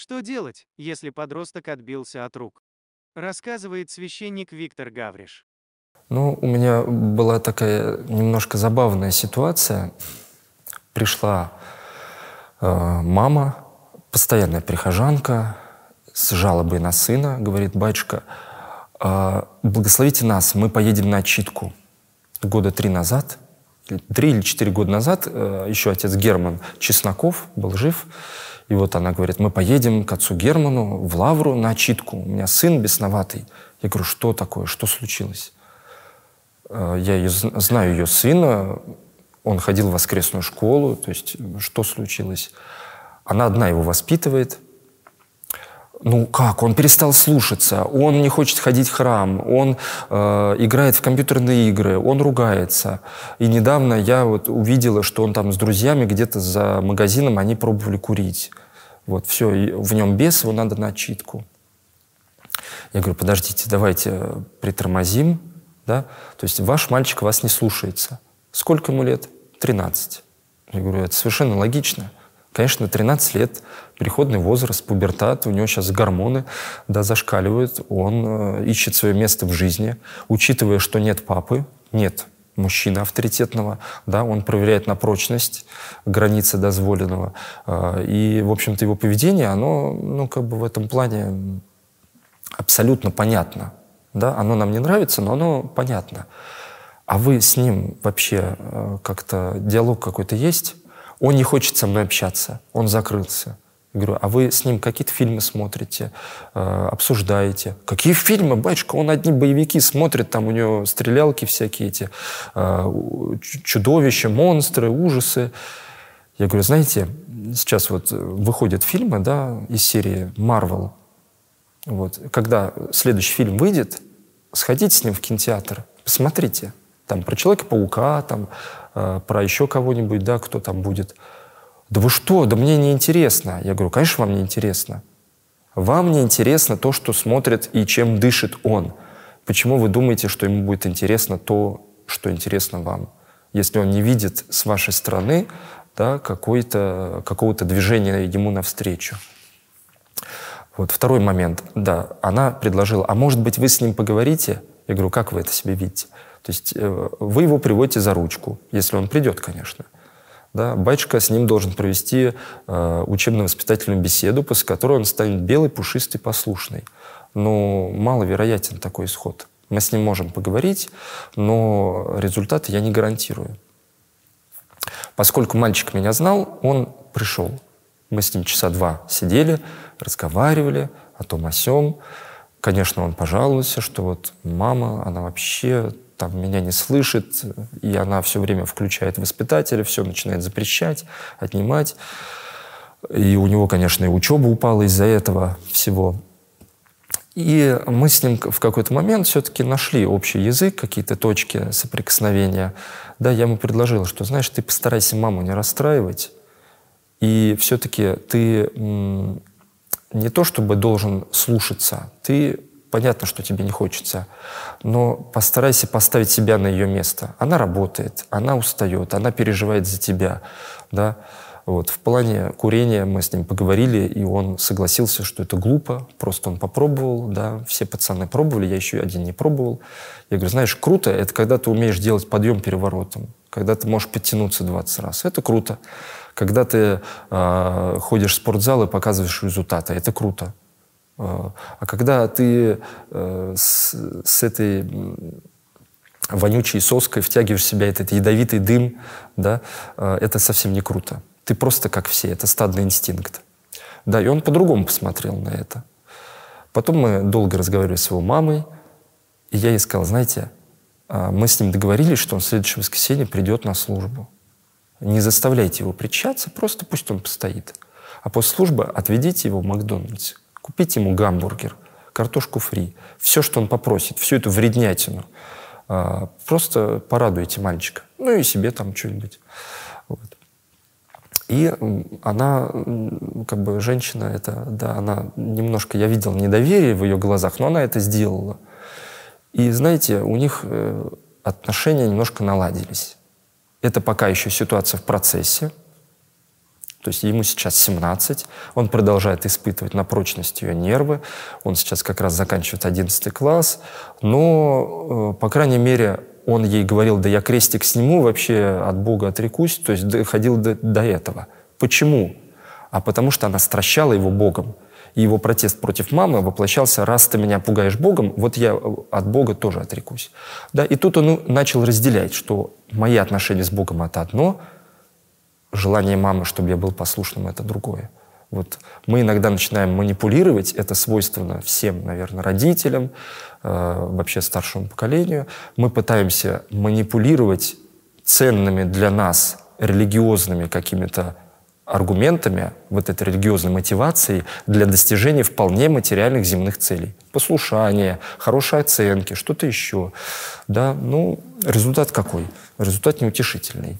Что делать, если подросток отбился от рук? Рассказывает священник Виктор Гавриш. Ну, у меня была такая немножко забавная ситуация. Пришла э, мама, постоянная прихожанка, с жалобой на сына, говорит, батюшка, э, благословите нас, мы поедем на отчитку. Года три назад, три или четыре года назад, э, еще отец Герман Чесноков был жив, и вот она говорит, мы поедем к отцу Герману в Лавру на отчитку. У меня сын бесноватый. Я говорю, что такое, что случилось? Э, я ее, знаю ее сына, он ходил в воскресную школу, то есть что случилось? Она одна его воспитывает. Ну как, он перестал слушаться, он не хочет ходить в храм, он э, играет в компьютерные игры, он ругается. И недавно я вот увидела, что он там с друзьями где-то за магазином, они пробовали курить. Вот, все, в нем бес, его надо на отчитку. Я говорю, подождите, давайте притормозим, да? То есть ваш мальчик вас не слушается. Сколько ему лет? 13. Я говорю, это совершенно логично. Конечно, 13 лет, переходный возраст, пубертат, у него сейчас гормоны да, зашкаливают, он э, ищет свое место в жизни, учитывая, что нет папы, нет мужчины авторитетного, да, он проверяет на прочность границы дозволенного. Э, и, в общем-то, его поведение, оно, ну, как бы в этом плане абсолютно понятно. Да? Оно нам не нравится, но оно понятно. А вы с ним вообще э, как-то диалог какой-то есть? Он не хочет со мной общаться, он закрылся. Я говорю, а вы с ним какие-то фильмы смотрите, э, обсуждаете? Какие фильмы, батюшка? Он одни боевики смотрит, там у него стрелялки всякие эти, э, чудовища, монстры, ужасы. Я говорю, знаете, сейчас вот выходят фильмы, да, из серии Marvel, вот. Когда следующий фильм выйдет, сходите с ним в кинотеатр, посмотрите. Там про Человека-паука, там, э, про еще кого-нибудь, да, кто там будет. Да вы что, да мне не интересно. Я говорю, конечно, вам не интересно. Вам не интересно то, что смотрит и чем дышит он. Почему вы думаете, что ему будет интересно то, что интересно вам? Если он не видит с вашей стороны да, какого-то движения ему навстречу. Вот второй момент, да, она предложила, а может быть вы с ним поговорите? Я говорю, как вы это себе видите? То есть э, вы его приводите за ручку, если он придет, конечно. Да, батюшка с ним должен провести э, учебно-воспитательную беседу, после которой он станет белый, пушистый, послушный. Но маловероятен такой исход. Мы с ним можем поговорить, но результаты я не гарантирую. Поскольку мальчик меня знал, он пришел. Мы с ним часа два сидели, разговаривали о том о сём. Конечно, он пожаловался, что вот мама, она вообще там меня не слышит, и она все время включает воспитателя, все начинает запрещать, отнимать. И у него, конечно, и учеба упала из-за этого всего. И мы с ним в какой-то момент все-таки нашли общий язык, какие-то точки соприкосновения. Да, я ему предложил, что, знаешь, ты постарайся маму не расстраивать, и все-таки ты не то чтобы должен слушаться, ты понятно, что тебе не хочется, но постарайся поставить себя на ее место. Она работает, она устает, она переживает за тебя, да. Вот. В плане курения мы с ним поговорили, и он согласился, что это глупо, просто он попробовал, да, все пацаны пробовали, я еще один не пробовал. Я говорю, знаешь, круто, это когда ты умеешь делать подъем переворотом, когда ты можешь подтянуться 20 раз, это круто. Когда ты э, ходишь в спортзал и показываешь результаты, это круто. А когда ты э, с, этой вонючей соской втягиваешь в себя этот ядовитый дым, да, э, это совсем не круто. Ты просто как все, это стадный инстинкт. Да, и он по-другому посмотрел на это. Потом мы долго разговаривали с его мамой, и я ей сказал, знаете, мы с ним договорились, что он в следующее воскресенье придет на службу. Не заставляйте его причаться, просто пусть он постоит. А после службы отведите его в Макдональдс, купите ему гамбургер, картошку фри, все, что он попросит, всю эту вреднятину. А, просто порадуйте мальчика. Ну и себе там что-нибудь. Вот. И она, как бы женщина, это, да, она немножко, я видел недоверие в ее глазах, но она это сделала. И знаете, у них э, отношения немножко наладились. Это пока еще ситуация в процессе. То есть ему сейчас 17, он продолжает испытывать на прочность ее нервы, он сейчас как раз заканчивает 11 класс, но, э, по крайней мере, он ей говорил, да я крестик сниму, вообще от Бога отрекусь, то есть доходил до, до этого. Почему? А потому что она стращала его Богом. И его протест против мамы воплощался, раз ты меня пугаешь Богом, вот я от Бога тоже отрекусь. Да? И тут он начал разделять, что мои отношения с Богом — это одно — желание мамы, чтобы я был послушным, это другое. Вот мы иногда начинаем манипулировать, это свойственно всем, наверное, родителям, э, вообще старшему поколению. Мы пытаемся манипулировать ценными для нас религиозными какими-то аргументами, вот этой религиозной мотивацией для достижения вполне материальных земных целей. Послушание, хорошие оценки, что-то еще. Да, ну, результат какой? Результат неутешительный.